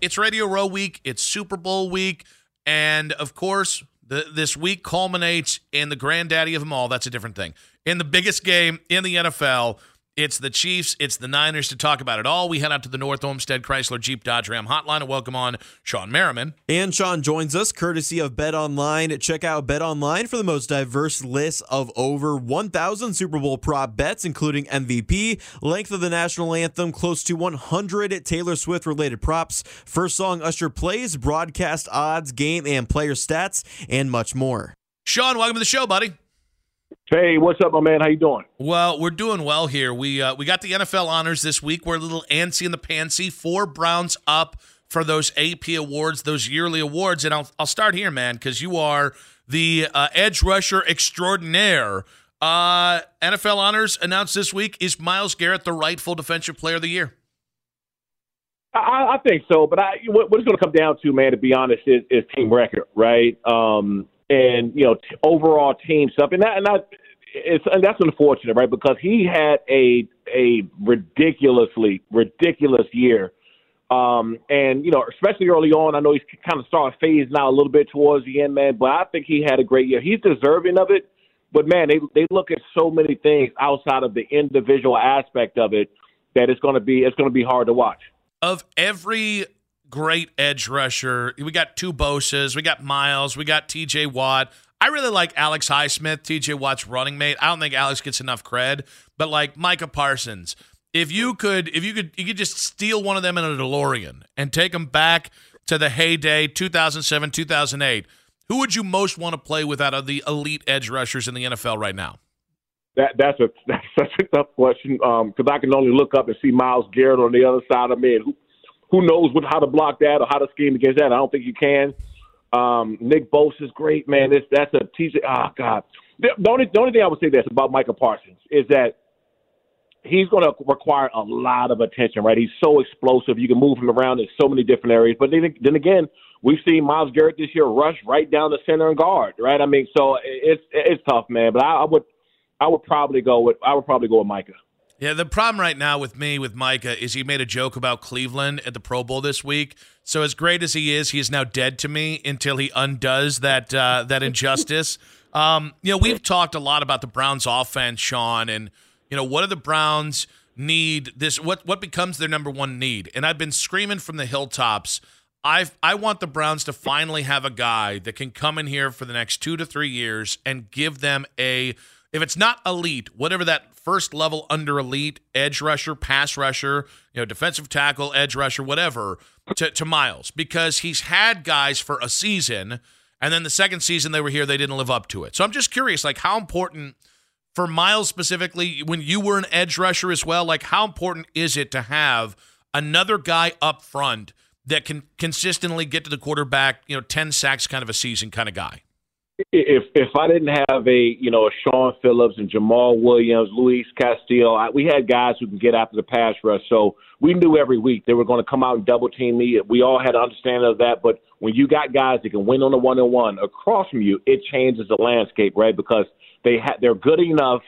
It's Radio Row week, it's Super Bowl week, and of course, the, this week culminates in the granddaddy of them all. That's a different thing. In the biggest game in the NFL, it's the Chiefs, it's the Niners to talk about it all. We head out to the North Olmsted Chrysler Jeep Dodge Ram hotline and welcome on Shawne Merriman. And Shawne joins us courtesy of Bet Online. Check out Bet Online for the most diverse list of over 1,000 Super Bowl prop bets, including MVP, length of the national anthem, close to 100 Taylor Swift related props, first song Usher plays, broadcast odds, game and player stats, and much more. Shawne, welcome to the show, buddy. Hey, what's up, my man? How you doing? Well, we're doing well here. We uh, we got the NFL honors this week. We're a little antsy in the pantsy. Four Browns up for those AP awards, those yearly awards, and I'll I'll start here, man, because you are the uh, edge rusher extraordinaire. Uh, NFL honors announced this week. Is Myles Garrett the rightful Defensive Player of the Year? I, I think so, but I what, what it's going to come down to, man, to be honest, is, is team record, right? Um, and you know t- overall team stuff, and that and that it's and that's unfortunate, right? Because he had a a ridiculously ridiculous year, um, and you know especially early on. I know he's kind of started phasing out a little bit towards the end, man. But I think he had a great year. He's deserving of it. But man, they they look at so many things outside of the individual aspect of it that it's going to be it's going to be hard to watch. Of every great edge rusher. We got two Bosa's, we got Myles, we got TJ Watt. I really like Alex Highsmith, TJ Watt's running mate. I don't think Alex gets enough cred, but like Micah Parsons, if you could if you could you could just steal one of them in a DeLorean and take them back to the heyday 2007, 2008, who would you most want to play with out of the elite edge rushers in the NFL right now? That that's a that's such a tough question because um, I can only look up and see Myles Garrett on the other side of me. And who, who knows what, how to block that or how to scheme against that? I don't think you can. Um, Nick Bosa is great, man. This that's a. Ah, oh, God. The, the only the only thing I would say this about Micah Parsons is that he's going to require a lot of attention, right? He's so explosive. You can move him around in so many different areas. But then, then again, we've seen Myles Garrett this year rush right down the center and guard, right? I mean, so it's it's tough, man. But I, I would I would probably go with I would probably go with Micah. Yeah, the problem right now with me, with Micah, is he made a joke about Cleveland at the Pro Bowl this week. So as great as he is, he is now dead to me until he undoes that uh, that injustice. Um, you know, we've talked a lot about the Browns' offense, Shawne, and you know what do the Browns need? This what what becomes their number one need? And I've been screaming from the hilltops. I I want the Browns to finally have a guy that can come in here for the next two to three years and give them a if it's not elite, whatever that first level under elite edge rusher, pass rusher, you know, defensive tackle, edge rusher, whatever, to, to Myles because he's had guys for a season, and then the second season they were here, they didn't live up to it. So I'm just curious, like how important for Myles specifically, when you were an edge rusher as well, like how important is it to have another guy up front that can consistently get to the quarterback, you know, 10 sacks kind of a season kind of guy? If if I didn't have a you know a Shaun Phillips and Jamal Williams, Luis Castillo, I, we had guys who can get after the pass rush. So we knew every week they were going to come out and double team me. We all had an understanding of that. But when you got guys that can win on the one on one across from you, it changes the landscape, right? Because they ha- they're good enough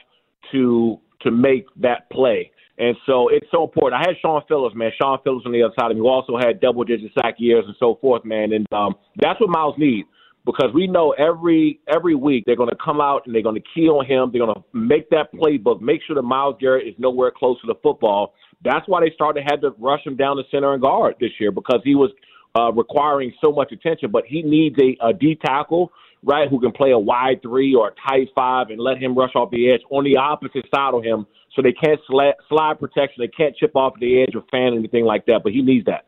to to make that play. And so it's so important. I had Shaun Phillips, man. Shaun Phillips on the other side of me, who also had double digit sack years and so forth, man. And um, that's what Myles needs because we know every every week they're going to come out and they're going to key on him. They're going to make that playbook, make sure that Myles Garrett is nowhere close to the football. That's why they started had to rush him down the center and guard this year because he was uh, requiring so much attention. But he needs a, a D tackle, right, who can play a wide three or a tight five and let him rush off the edge on the opposite side of him, so they can't slide, slide protection, they can't chip off the edge or fan anything like that. But he needs that.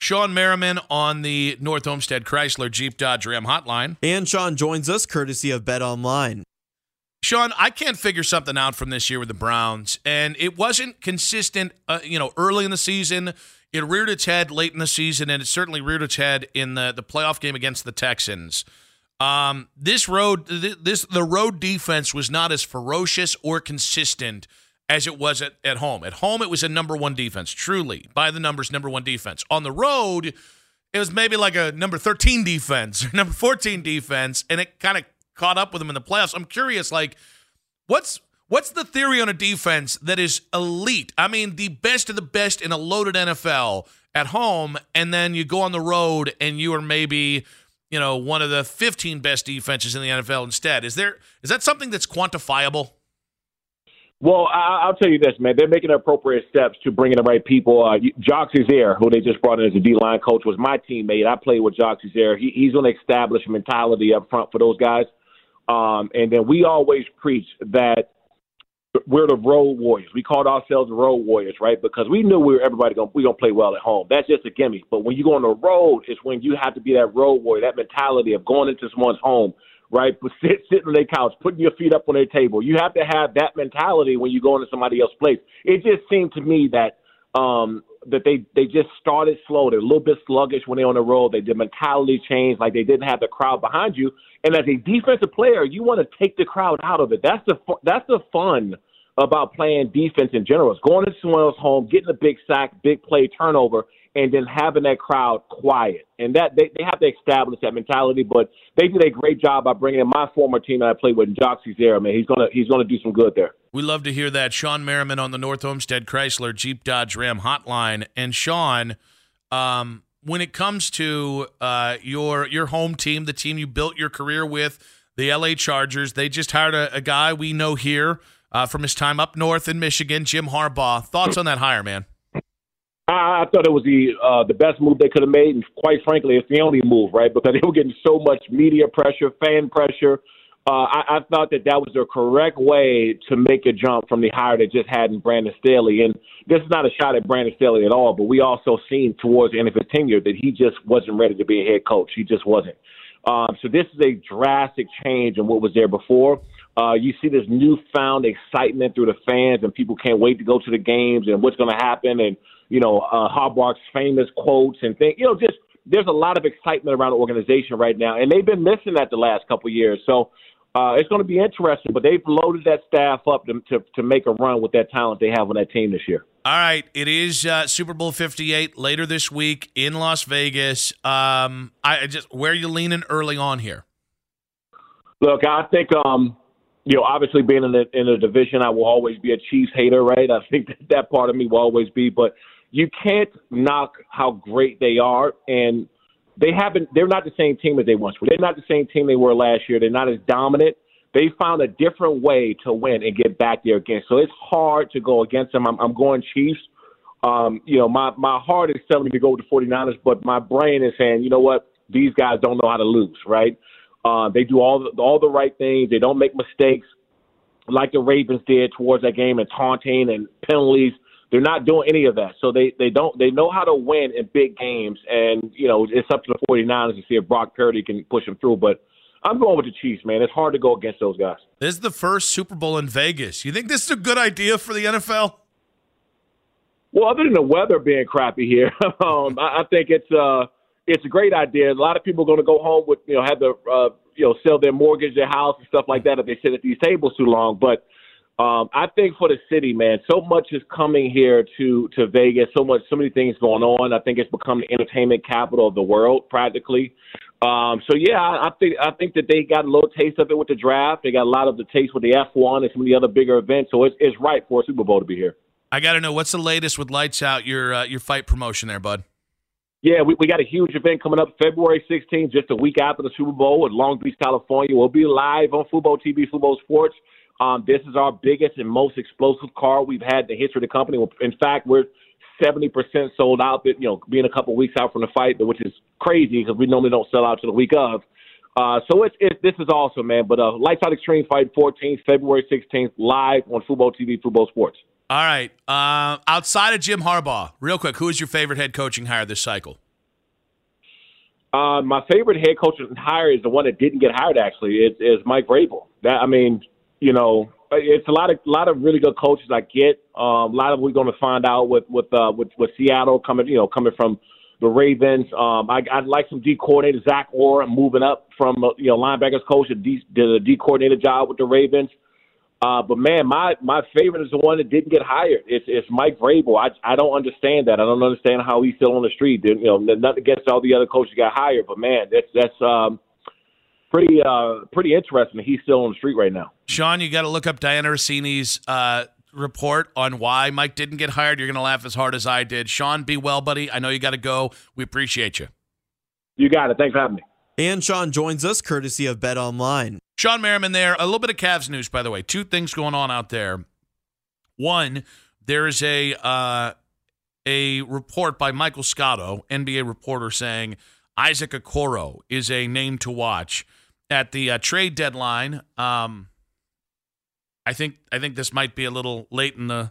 Shawne Merriman on the North Olmsted Chrysler Jeep Dodge Ram hotline. And Shawne joins us courtesy of Bet Online. Shawne, I can't figure something out from this year with the Browns, and it wasn't consistent. Uh, you know, early in the season, it reared its head late in the season, and it certainly reared its head in the the playoff game against the Texans. Um, this road, this the road defense was not as ferocious or consistent as it was at, at home. At home, it was a number one defense, truly, by the numbers, number one defense. On the road, it was maybe like a number 13 defense number 14 defense, and it kind of caught up with them in the playoffs. I'm curious, like, what's what's the theory on a defense that is elite? I mean, the best of the best in a loaded NFL at home, and then you go on the road and you are maybe you know one of the 15 best defenses in the NFL instead. Is there is that something that's quantifiable? Well, I, will tell you this, man. They're making appropriate steps to bring in the right people. Uh, Jacques Cesaire, who they just brought in as a D line coach, was my teammate. I played with Jacques Cesaire. He, he's going to establish mentality up front for those guys. Um, and then we always preach that we're the road warriors. We called ourselves the road warriors, right? Because we knew we were everybody going we gonna play well at home. That's just a gimme. But when you go on the road, it's when you have to be that road warrior, that mentality of going into someone's home right? But sit, sitting on their couch, putting your feet up on their table. You have to have that mentality when you go into somebody else's place. It just seemed to me that um, that they they just started slow. They're a little bit sluggish when they're on the road. They did mentality change, like they didn't have the crowd behind you. And as a defensive player, you want to take the crowd out of it. That's the that's the fun about playing defense in general. It's going into someone else's home, getting a big sack, big play, turnover, and then having that crowd quiet. And that they, they have to establish that mentality. But they did a great job by bringing in my former team that I played with, Jacques Cesaire. Man, he's gonna he's gonna do some good there. We love to hear that. Shawne Merriman on the North Olmsted Chrysler Jeep Dodge Ram hotline. And Shawne, um, when it comes to uh, your your home team, the team you built your career with, the LA Chargers, they just hired a, a guy we know here uh, from his time up north in Michigan, Jim Harbaugh. Thoughts on that hire, man? I, I thought it was the uh, the best move they could have made, and quite frankly, it's the only move, right? Because they were getting so much media pressure, fan pressure. Uh, I, I thought that that was the correct way to make a jump from the hire they just had in Brandon Staley. And this is not a shot at Brandon Staley at all, but we also seen towards the end of his tenure that he just wasn't ready to be a head coach. He just wasn't. Um, so this is a drastic change in what was there before. Uh, you see this newfound excitement through the fans, and people can't wait to go to the games and what's going to happen. And you know, uh, Harbaugh's famous quotes and things. You know, just there's a lot of excitement around the organization right now, and they've been missing that the last couple of years. So uh, it's going to be interesting, but they've loaded that staff up to, to, to make a run with that talent they have on that team this year. All right, it is uh, Super Bowl Fifty Eight later this week in Las Vegas. Um, I just where are you leaning early on here? Look, I think um, you know, obviously being in the in the division, I will always be a Chiefs hater, right? I think that, that part of me will always be, but you can't knock how great they are and they haven't they're not the same team as they once were. They're not the same team they were last year. They're not as dominant. They found a different way to win and get back there again. So it's hard to go against them. I'm, I'm going Chiefs. Um, you know, my, my heart is telling me to go with the 49ers, but my brain is saying, you know what? These guys don't know how to lose, right? Uh, they do all the, all the right things. They don't make mistakes like the Ravens did towards that game and taunting and penalties. They're not doing any of that. So they, they don't they know how to win in big games and you know, it's up to the 49ers to see if Brock Purdy can push them through, but I'm going with the Chiefs, man. It's hard to go against those guys. This is the first Super Bowl in Vegas. You think this is a good idea for the NFL? Well, other than the weather being crappy here, um, I, I think it's uh, it's a great idea. A lot of people are going to go home with you know have the uh, you know sell their mortgage, their house, and stuff like that if they sit at these tables too long. But um, I think for the city, man, so much is coming here to to Vegas. So much, so many things going on. I think it's become the entertainment capital of the world, practically. Um, so yeah, I, I think I think that they got a little taste of it with the draft. They got a lot of the taste with the F1 and some of the other bigger events. So it's it's right for a Super Bowl to be here. I got to know what's the latest with Lights Out, your uh, your fight promotion there, bud. Yeah, we, we got a huge event coming up February 16th, just a week after the Super Bowl in Long Beach, California. We'll be live on Fubo TV, Fubo Sports. Um, this is our biggest and most explosive car we've had in the history of the company. In fact, we're 70% sold out, you know, being a couple weeks out from the fight, which is crazy because we normally don't sell out to the week of. Uh, so it's, it's this is awesome, man. But uh, Lights Out Extreme Fight 14th, February 16th, live on Fubo TV, Fubo Sports. All right. Uh, outside of Jim Harbaugh, real quick, who is your favorite head coaching hire this cycle? Uh, my favorite head coaching hire is the one that didn't get hired. Actually, is, is Mike Vrabel. That I mean, you know, it's a lot of a lot of really good coaches I get. Um, a lot of we're going to find out with with uh, with with Seattle coming, you know, coming from the Ravens. Um, I, I'd like some D coordinator Zach Orr moving up from uh, you know linebackers coach to D, the D coordinator job with the Ravens. Uh, but man, my my favorite is the one that didn't get hired. It's it's Mike Vrabel. I I don't understand that. I don't understand how he's still on the street. You know, nothing against all the other coaches got hired, but man, that's that's um, pretty uh, pretty interesting. He's still on the street right now. Shawne, you got to look up Dianna Russini's uh, report on why Mike didn't get hired. You're going to laugh as hard as I did. Shawne, be well, buddy. I know you got to go. We appreciate you. You got it. Thanks for having me. And Shawne joins us courtesy of Bet Online. Shawne Merriman there. A little bit of Cavs news, by the way. Two things going on out there. One, there is a uh, a report by Michael Scotto, NBA reporter, saying Isaac Okoro is a name to watch at the uh, trade deadline. Um, I think I think this might be a little late in the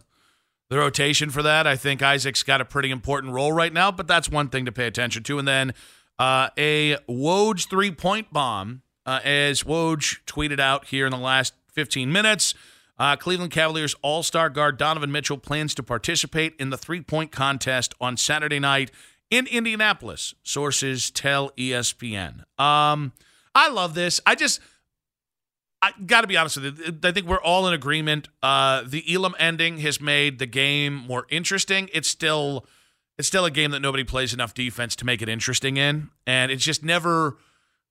the rotation for that. I think Isaac's got a pretty important role right now, but that's one thing to pay attention to. And then uh, a Woj three point bomb uh, as Woj tweeted out here in the last 15 minutes. Uh, Cleveland Cavaliers All Star guard Donovan Mitchell plans to participate in the three point contest on Saturday night in Indianapolis. Sources tell ESPN. Um, I love this. I just, I got to be honest with you. I think we're all in agreement. Uh, the Elam ending has made the game more interesting. It's still, it's still a game that nobody plays enough defense to make it interesting in, and it's just never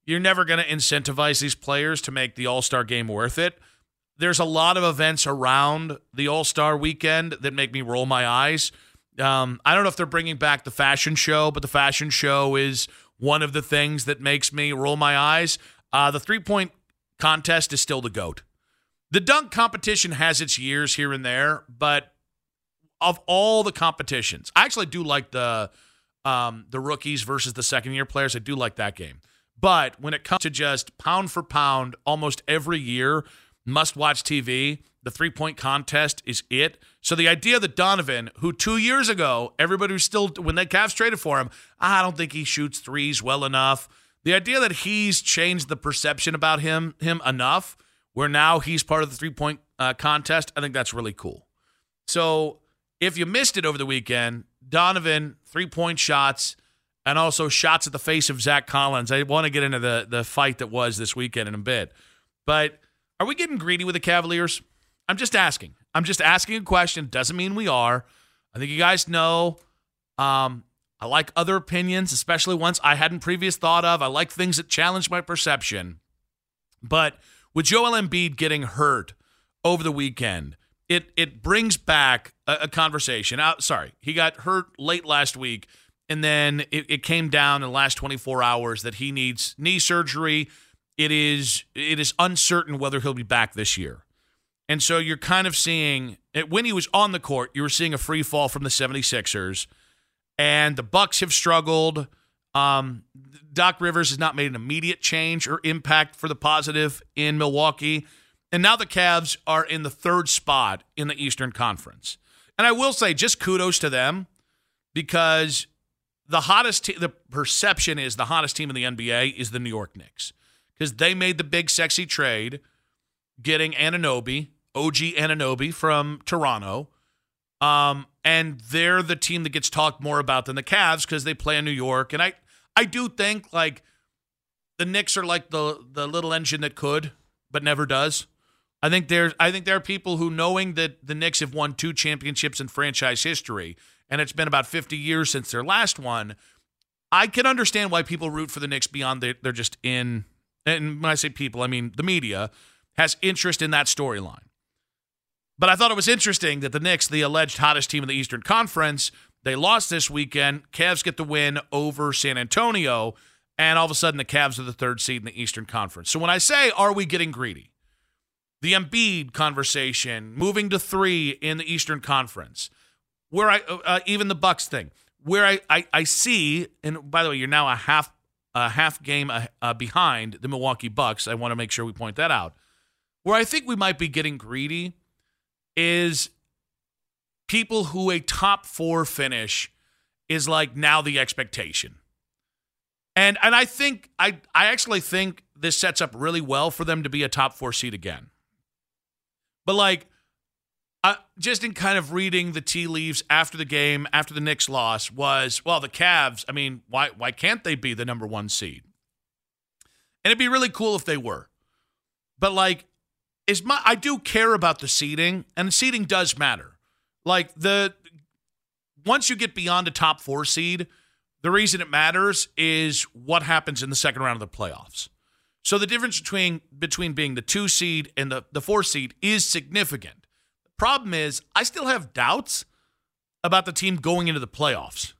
you're never going to incentivize these players to make the All Star game worth it. There's a lot of events around the All Star weekend that make me roll my eyes. Um, I don't know if they're bringing back the fashion show, but the fashion show is one of the things that makes me roll my eyes. Uh, the three point contest is still the GOAT. The dunk competition has its years here and there, but of all the competitions, I actually do like the um, the rookies versus the second year players. I do like that game. But when it comes to just pound for pound, almost every year, must watch TV, the three point contest is it. So the idea that Donovan, who two years ago, everybody was still, when the Cavs traded for him, I don't think he shoots threes well enough. The idea that he's changed the perception about him, him enough, where now he's part of the three point uh, contest, I think that's really cool. So if you missed it over the weekend, Donovan, three point shots and also shots at the face of Zach Collins. I want to get into the the fight that was this weekend in a bit. But are we getting greedy with the Cavaliers? I'm just asking. I'm just asking a question. Doesn't mean we are. I think you guys know. Um, I like other opinions, especially ones I hadn't previous thought of. I like things that challenge my perception. But with Joel Embiid getting hurt over the weekend, it it brings back a, a conversation. Uh, sorry, he got hurt late last week and then it, it came down in the last 24 hours that he needs knee surgery. It is it is uncertain whether he'll be back this year. And so you're kind of seeing when he was on the court, you were seeing a free fall from the 76ers. And the Bucks have struggled. Um, Doc Rivers has not made an immediate change or impact for the positive in Milwaukee. And now the Cavs are in the third spot in the Eastern Conference. And I will say, just kudos to them because the hottest, te- the perception is the hottest team in the NBA is the New York Knicks because they made the big sexy trade, getting Anunoby, OG Anunoby from Toronto, um, and they're the team that gets talked more about than the Cavs because they play in New York. And I, I do think like the Knicks are like the the little engine that could but never does. I think there's I think there are people who knowing that the Knicks have won two championships in franchise history and it's been about 50 years since their last one, I can understand why people root for the Knicks beyond the, they're just in and when I say people, I mean the media has interest in that storyline. But I thought it was interesting that the Knicks, the alleged hottest team in the Eastern Conference, they lost this weekend. Cavs get the win over San Antonio, and all of a sudden the Cavs are the third seed in the Eastern Conference. So when I say, are we getting greedy? The Embiid conversation, moving to three in the Eastern Conference, where I uh, uh even the Bucks thing, where I, I I see, and by the way, you're now a half a half game uh, uh behind the Milwaukee Bucks. I want to make sure we point that out. Where I think we might be getting greedy is people who a top four finish is like now the expectation. And and I think I I actually think this sets up really well for them to be a top four seed again. But like uh, just in kind of reading the tea leaves after the game, after the Knicks loss, was well, the Cavs. I mean, why why can't they be the number one seed? And it'd be really cool if they were. But like, is my I do care about the seeding, and the seeding does matter. Like the once you get beyond a top four seed, the reason it matters is what happens in the second round of the playoffs. So the difference between between being the two seed and the, the four seed is significant. The problem is I still have doubts about the team going into the playoffs.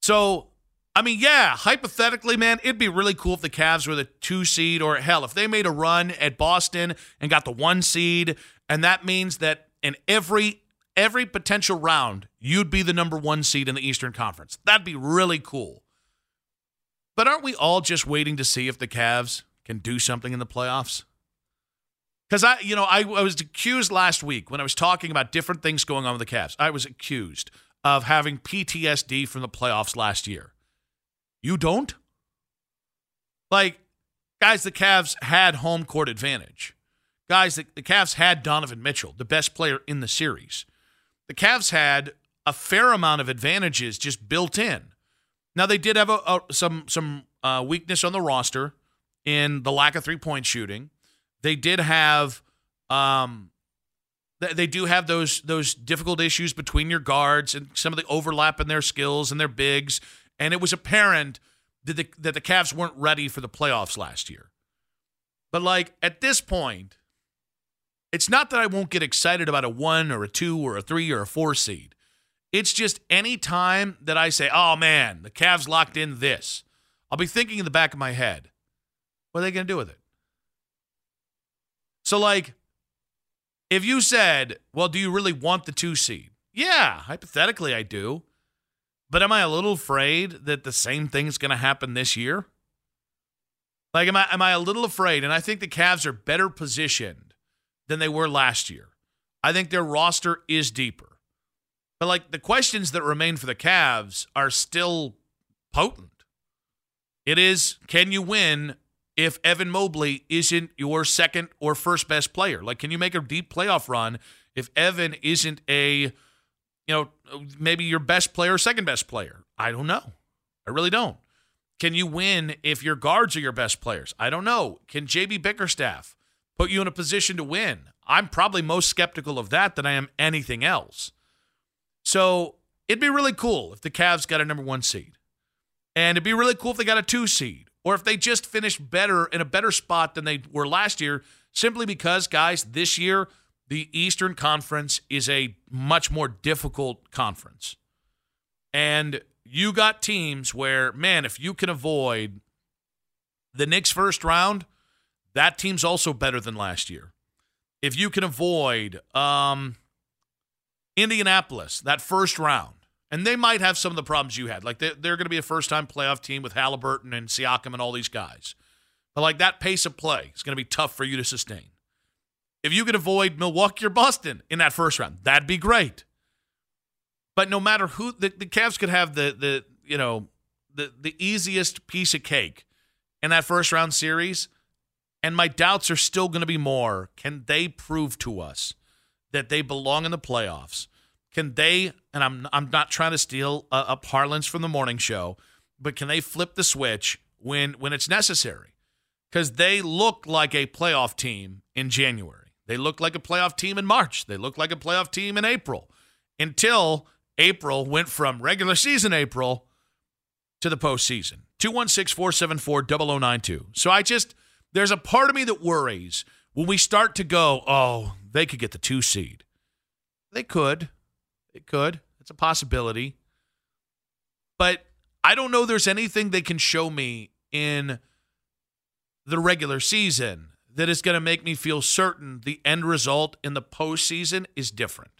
So I mean, yeah, hypothetically, man, it'd be really cool if the Cavs were the two seed, or hell, if they made a run at Boston and got the one seed, and that means that in every every potential round, you'd be the number one seed in the Eastern Conference. That'd be really cool. But aren't we all just waiting to see if the Cavs can do something in the playoffs? Because I, you know, I, I was accused last week when I was talking about different things going on with the Cavs. I was accused of having PTSD from the playoffs last year. You don't? Like, guys, the Cavs had home court advantage. Guys, the, the Cavs had Donovan Mitchell, the best player in the series. The Cavs had a fair amount of advantages just built in. Now they did have a, a, some some uh, weakness on the roster in the lack of three point shooting. They did have um, they do have those those difficult issues between your guards and some of the overlap in their skills and their bigs. And it was apparent that the, that the Cavs weren't ready for the playoffs last year. But like at this point, it's not that I won't get excited about a one or a two or a three or a four seed. It's just any time that I say, oh man, the Cavs locked in this, I'll be thinking in the back of my head, what are they going to do with it? So, like, if you said, well, do you really want the two seed? Yeah, hypothetically, I do. But am I a little afraid that the same thing is going to happen this year? Like, am I, am I a little afraid? And I think the Cavs are better positioned than they were last year. I think their roster is deeper. But like the questions that remain for the Cavs are still potent. It is can you win if Evan Mobley isn't your second or first best player? Like can you make a deep playoff run if Evan isn't a you know maybe your best player second best player? I don't know. I really don't. Can you win if your guards are your best players? I don't know. Can JB Bickerstaff put you in a position to win. I'm probably most skeptical of that than I am anything else. So it'd be really cool if the Cavs got a number one seed. And it'd be really cool if they got a two seed or if they just finished better in a better spot than they were last year, simply because, guys, this year, the Eastern Conference is a much more difficult conference. And you got teams where, man, if you can avoid the Knicks first round, that team's also better than last year. If you can avoid um, Indianapolis, that first round, and they might have some of the problems you had. Like they're, they're going to be a first time playoff team with Halliburton and Siakam and all these guys. But like that pace of play is going to be tough for you to sustain. If you could avoid Milwaukee or Boston in that first round, that'd be great. But no matter who the, the Cavs could have the the you know the the easiest piece of cake in that first round series and my doubts are still going to be more. Can they prove to us that they belong in the playoffs? Can they, and I'm, I'm not trying to steal a, a parlance from the morning show, but can they flip the switch when, when it's necessary? because they look like a playoff team in January. They looked like a playoff team in March. They looked like a playoff team in April until April went from regular season April to the postseason. 216 474 0092. So I just, there's a part of me that worries when we start to go, oh, they could get the two seed. They could. It could. It's a possibility. But I don't know there's anything they can show me in the regular season that is going to make me feel certain the end result in the postseason is different.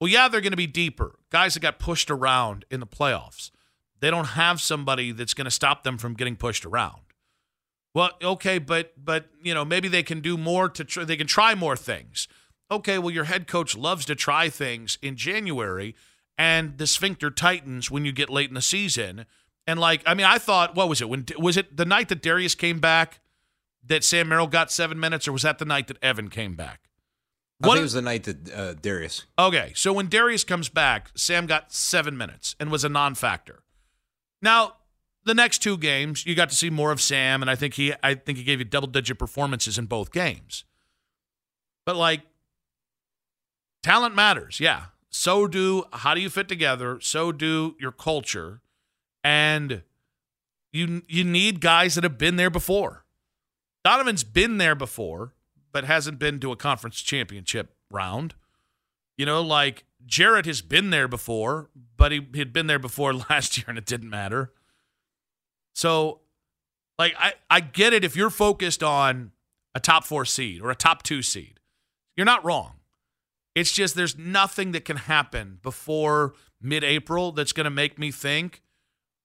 Well, yeah, they're going to be deeper. Guys that got pushed around in the playoffs. They don't have somebody that's going to stop them from getting pushed around. Well, okay, but but you know maybe they can do more to tr- they can try more things. Okay, well your head coach loves to try things in January, and the sphincter tightens when you get late in the season. And like I mean, I thought what was it when was it the night that Darius came back that Sam Merrill got seven minutes, or was that the night that Evan came back? I think it was the night that uh, Darius. Okay, so when Darius comes back, Sam got seven minutes and was a non-factor. Now, the next two games, you got to see more of Sam, and I think he, I think he gave you double-digit performances in both games. But like, talent matters, yeah. So do how do you fit together. So do your culture, and you you need guys that have been there before. Donovan's been there before but hasn't been to a conference championship round. You know, like Jarrett has been there before, but he had been there before last year and it didn't matter. So, like, I, I get it if you're focused on a top four seed or a top two seed. You're not wrong. It's just there's nothing that can happen before mid April that's going to make me think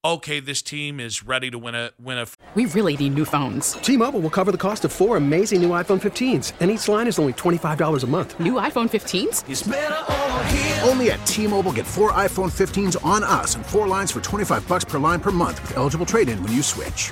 okay, this team is ready to win a win a. We really need new phones. T-Mobile will cover the cost of four amazing new iPhone 15s, and each line is only twenty five dollars a month. New iPhone 15s? Only at T-Mobile, get four iPhone 15s on us, and four lines for twenty five bucks per line per month with eligible trade-in when you switch.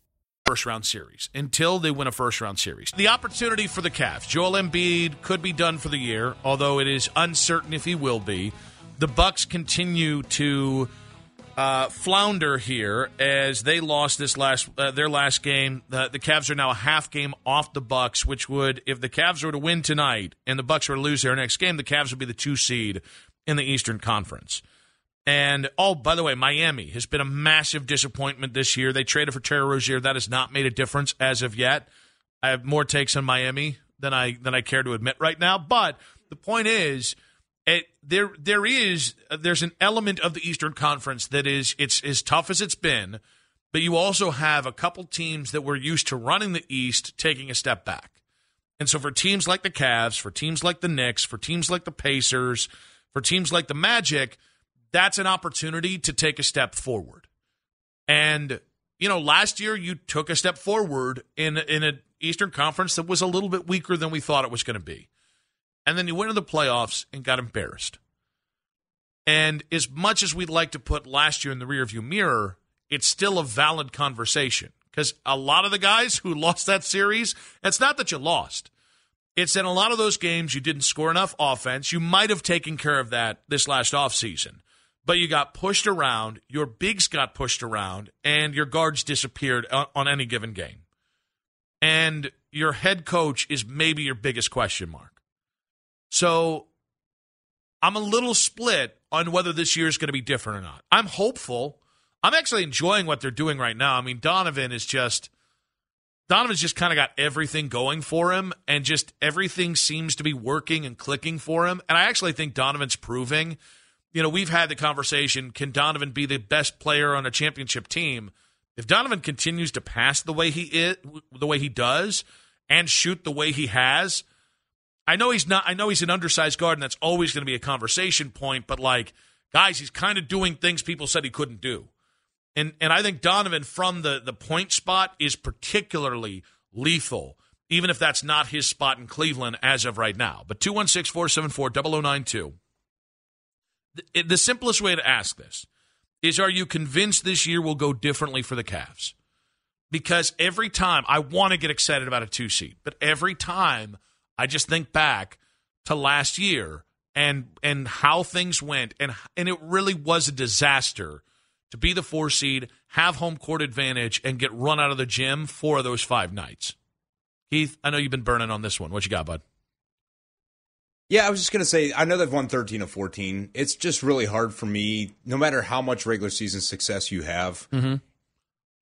first round series until they win a first round series. The opportunity for the Cavs. Joel Embiid could be done for the year, although it is uncertain if he will be. The Bucks continue to uh, flounder here as they lost this last uh, their last game. The, the Cavs are now a half game off the Bucks, which would, if the Cavs were to win tonight and the Bucks were to lose their next game, the Cavs would be the two seed in the Eastern Conference. And oh, by the way, Miami has been a massive disappointment this year. They traded for Terry Rozier. That has not made a difference as of yet. I have more takes on Miami than I than I care to admit right now. But the point is, it, there there is there's an element of the Eastern Conference that is it's as tough as it's been, but you also have a couple teams that were used to running the East taking a step back. And so for teams like the Cavs, for teams like the Knicks, for teams like the Pacers, for teams like the Magic that's an opportunity to take a step forward. And you know, last year you took a step forward in in an Eastern Conference that was a little bit weaker than we thought it was going to be. And then you went to the playoffs and got embarrassed. And as much as we'd like to put last year in the rearview mirror, it's still a valid conversation because a lot of the guys who lost that series, it's not that you lost. It's in a lot of those games you didn't score enough offense. You might have taken care of that this last offseason, but you got pushed around, your bigs got pushed around, and your guards disappeared on, on any given game. And your head coach is maybe your biggest question mark. So I'm a little split on whether this year is going to be different or not. I'm hopeful. I'm actually enjoying what they're doing right now. I mean, Donovan is just Donovan's just kind of got everything going for him, and just everything seems to be working and clicking for him. And I actually think Donovan's proving. You know, we've had the conversation: Can Donovan be the best player on a championship team? If Donovan continues to pass the way he is, the way he does, and shoot the way he has, I know he's not. I know he's an undersized guard, and that's always going to be a conversation point. But like, guys, he's kind of doing things people said he couldn't do. And and I think Donovan from the the point spot is particularly lethal, even if that's not his spot in Cleveland as of right now. But 216 474 0092. The, simplest way to ask this is Are you convinced this year will go differently for the Cavs? Because every time I want to get excited about a two seed, but every time I just think back to last year and and how things went and and it really was a disaster to be the four seed, have home court advantage, and get run out of the gym four of those five nights. Keith, I know you've been burning on this one. What you got, bud? Yeah, I was just going to say, I know they've won 13 of 14. It's just really hard for me, no matter how much regular season success you have, mm-hmm.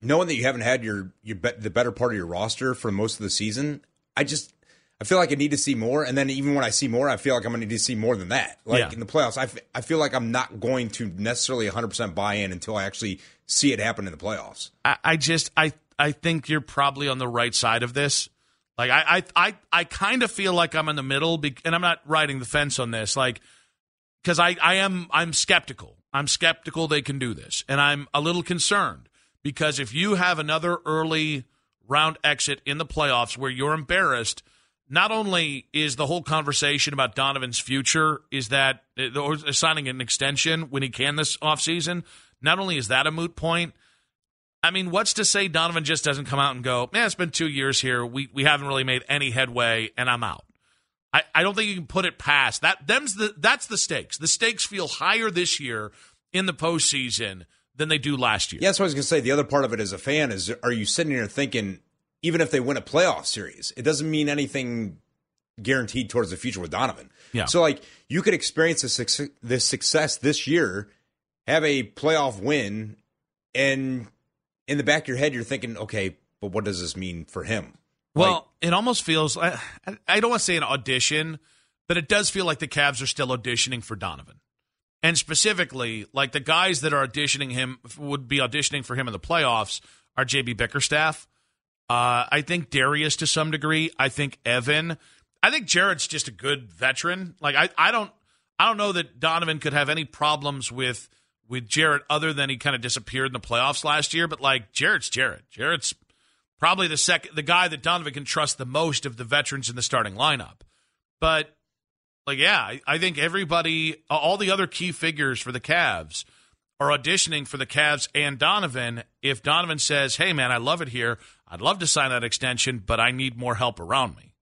knowing that you haven't had your, your be- the better part of your roster for most of the season. I just, I feel like I need to see more. And then even when I see more, I feel like I'm going to need to see more than that. Like Yeah. in the playoffs, I, f- I feel like I'm not going to necessarily 100% buy in until I actually see it happen in the playoffs. I, I just I I think you're probably on the right side of this. Like I I I, I kind of feel like I'm in the middle, be, and I'm not riding the fence on this. Like because I I am I'm skeptical. I'm skeptical they can do this, and I'm a little concerned because if you have another early round exit in the playoffs where you're embarrassed. Not only is the whole conversation about Donovan's future is that uh, or signing an extension when he can this offseason, not only is that a moot point, I mean, what's to say Donovan just doesn't come out and go, man, it's been two years here. We we haven't really made any headway, and I'm out. I, I don't think you can put it past that. Them's the that's the stakes. The stakes feel higher this year in the postseason than they do last year. Yeah, that's what I was going to say. The other part of it as a fan is are you sitting here thinking, even if they win a playoff series, it doesn't mean anything guaranteed towards the future with Donovan. Yeah. So, like, you could experience this, suc- this success this year, have a playoff win, and in the back of your head, you're thinking, okay, but what does this mean for him? Well, it almost feels I, I don't want to say an audition, but it does feel like the Cavs are still auditioning for Donovan. And specifically, like the guys that are auditioning him would be auditioning for him in the playoffs are JB Bickerstaff. Uh, I think Darius to some degree. I think Evan. I think Jarrett's just a good veteran. Like I, I don't I don't know that Donovan could have any problems with with Jarrett other than he kind of disappeared in the playoffs last year. But like Jarrett's Jarrett. Jarrett's probably the second the guy that Donovan can trust the most of the veterans in the starting lineup. But like yeah, I, I think everybody all the other key figures for the Cavs are auditioning for the Cavs and Donovan. If Donovan says, "Hey man, I love it here. I'd love to sign that extension, but I need more help around me."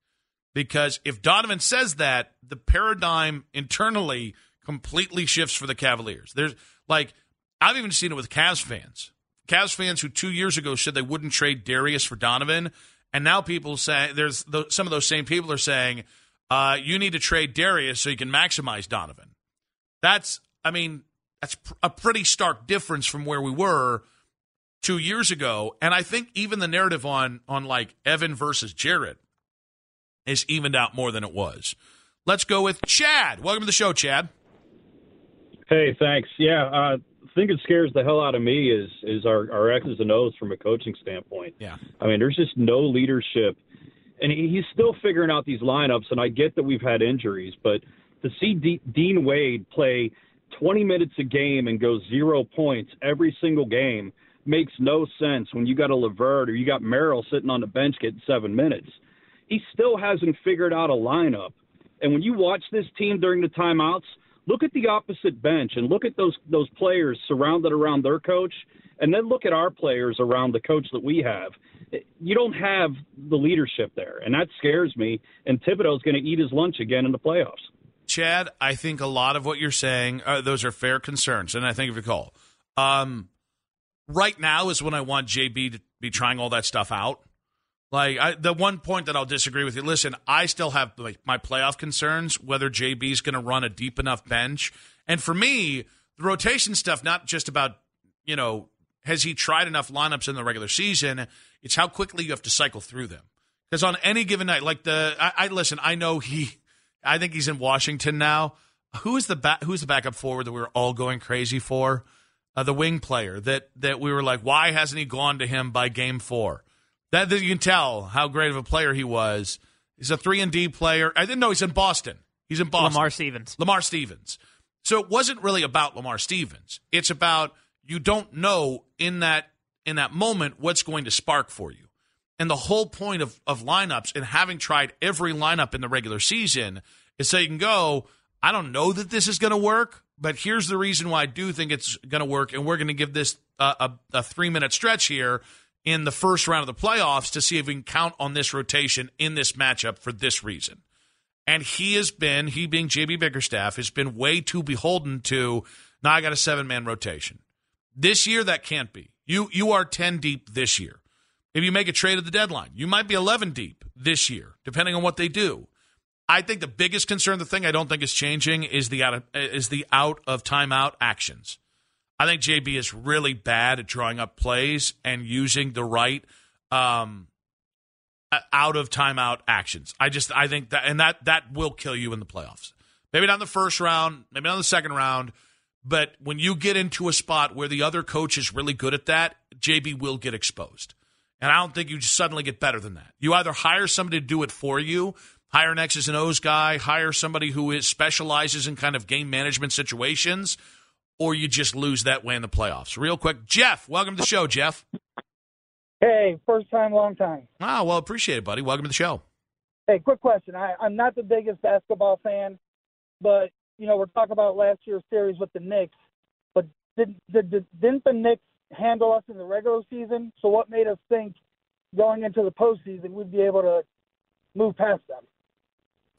Because if Donovan says that, the paradigm internally completely shifts for the Cavaliers. There's like I've even seen it with Cavs fans. Cavs fans who two years ago said they wouldn't trade Darius for Donovan, and now people say there's the, some of those same people are saying uh, you need to trade Darius so you can maximize Donovan. That's I mean that's pr- a pretty stark difference from where we were two years ago, and I think even the narrative on on like Evan versus Jarrett is evened out more than it was. Let's go with Chad. Welcome to the show, Chad. Hey, thanks. Yeah, uh, the thing that scares the hell out of me is is our, our X's and O's from a coaching standpoint. Yeah. I mean, there's just no leadership, and he, he's still figuring out these lineups. And I get that we've had injuries, but to see D- Dean Wade play 20 minutes a game and go zero points every single game, makes no sense when you got a Levert or you got Merrill sitting on the bench getting seven minutes. He still hasn't figured out a lineup. And when you watch this team during the timeouts, look at the opposite bench and look at those those players surrounded around their coach, and then look at our players around the coach that we have. You don't have the leadership there, and that scares me. And Thibodeau's going to eat his lunch again in the playoffs. Chad, I think a lot of what you're saying, uh, those are fair concerns, and I think of your call. Um, right now is when I want JB to be trying all that stuff out. Like I, the one point that I'll disagree with you. Listen, I still have like my playoff concerns whether JB's going to run a deep enough bench. And for me, the rotation stuff not just about you know has he tried enough lineups in the regular season. It's how quickly you have to cycle through them. Because on any given night, like the I, I listen, I know he, I think he's in Washington now. Who is the back? Who's the backup forward that we were all going crazy for? Uh, the wing player that that we were like, why hasn't he gone to him by game four? That, that you can tell how great of a player he was. He's a three and D player. I didn't know he's in Boston. He's in Boston. Lamar Stevens. Lamar Stevens. So it wasn't really about Lamar Stevens. It's about you don't know in that in that moment what's going to spark for you. And the whole point of, of lineups and having tried every lineup in the regular season is so you can go, I don't know that this is going to work, but here's the reason why I do think it's going to work. And we're going to give this uh, a, a three minute stretch here in the first round of the playoffs to see if we can count on this rotation in this matchup for this reason. And he has been, he being JB Bickerstaff, has been way too beholden to, now I got a seven man rotation. This year, that can't be. You, you are 10 deep this year. If you make a trade at the deadline, you might be 11 deep this year, depending on what they do. I think the biggest concern, the thing I don't think is changing, is the out of, is the out of timeout actions. I think JB is really bad at drawing up plays and using the right um, out of timeout actions. I just I think that and that that will kill you in the playoffs. Maybe not in the first round, maybe not in the second round, but when you get into a spot where the other coach is really good at that, JB will get exposed. And I don't think you just suddenly get better than that. You either hire somebody to do it for you, hire an X's and O's guy, hire somebody who is specializes in kind of game management situations or you just lose that way in the playoffs. Real quick, Jeff, welcome to the show, Jeff. Hey, first time, long time. Ah, well, appreciate it, buddy. Welcome to the show. Hey, quick question. I, I'm not the biggest basketball fan, but you know we're talking about last year's series with the Knicks. But did, did, did didn't the Knicks handle us in the regular season? So what made us think going into the postseason we'd be able to move past them?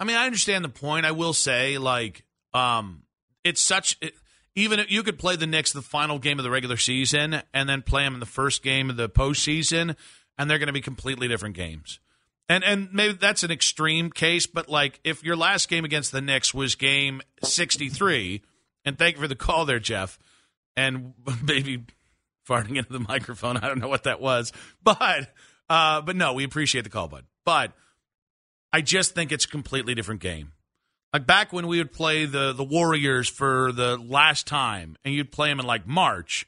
I mean, I understand the point. I will say, like, um, it's such. It, even if you could play the Knicks the final game of the regular season and then play them in the first game of the postseason, and they're going to be completely different games. And and maybe that's an extreme case, but like if your last game against the Knicks was game 63, and thank you for the call there, Jeff, and maybe farting into the microphone. I don't know what that was, but uh, but no, we appreciate the call, bud. But I just think it's a completely different game. Like back when we would play the the Warriors for the last time, and you'd play them in like March.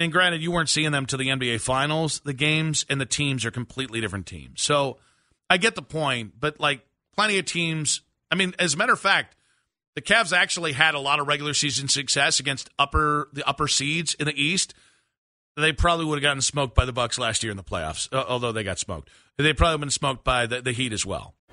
And granted, you weren't seeing them to the NBA Finals. The games and the teams are completely different teams. So I get the point, but like plenty of teams. I mean, as a matter of fact, the Cavs actually had a lot of regular season success against upper the upper seeds in the East. They probably would have gotten smoked by the Bucks last year in the playoffs, uh, although they got smoked. They probably been smoked by the, the Heat as well.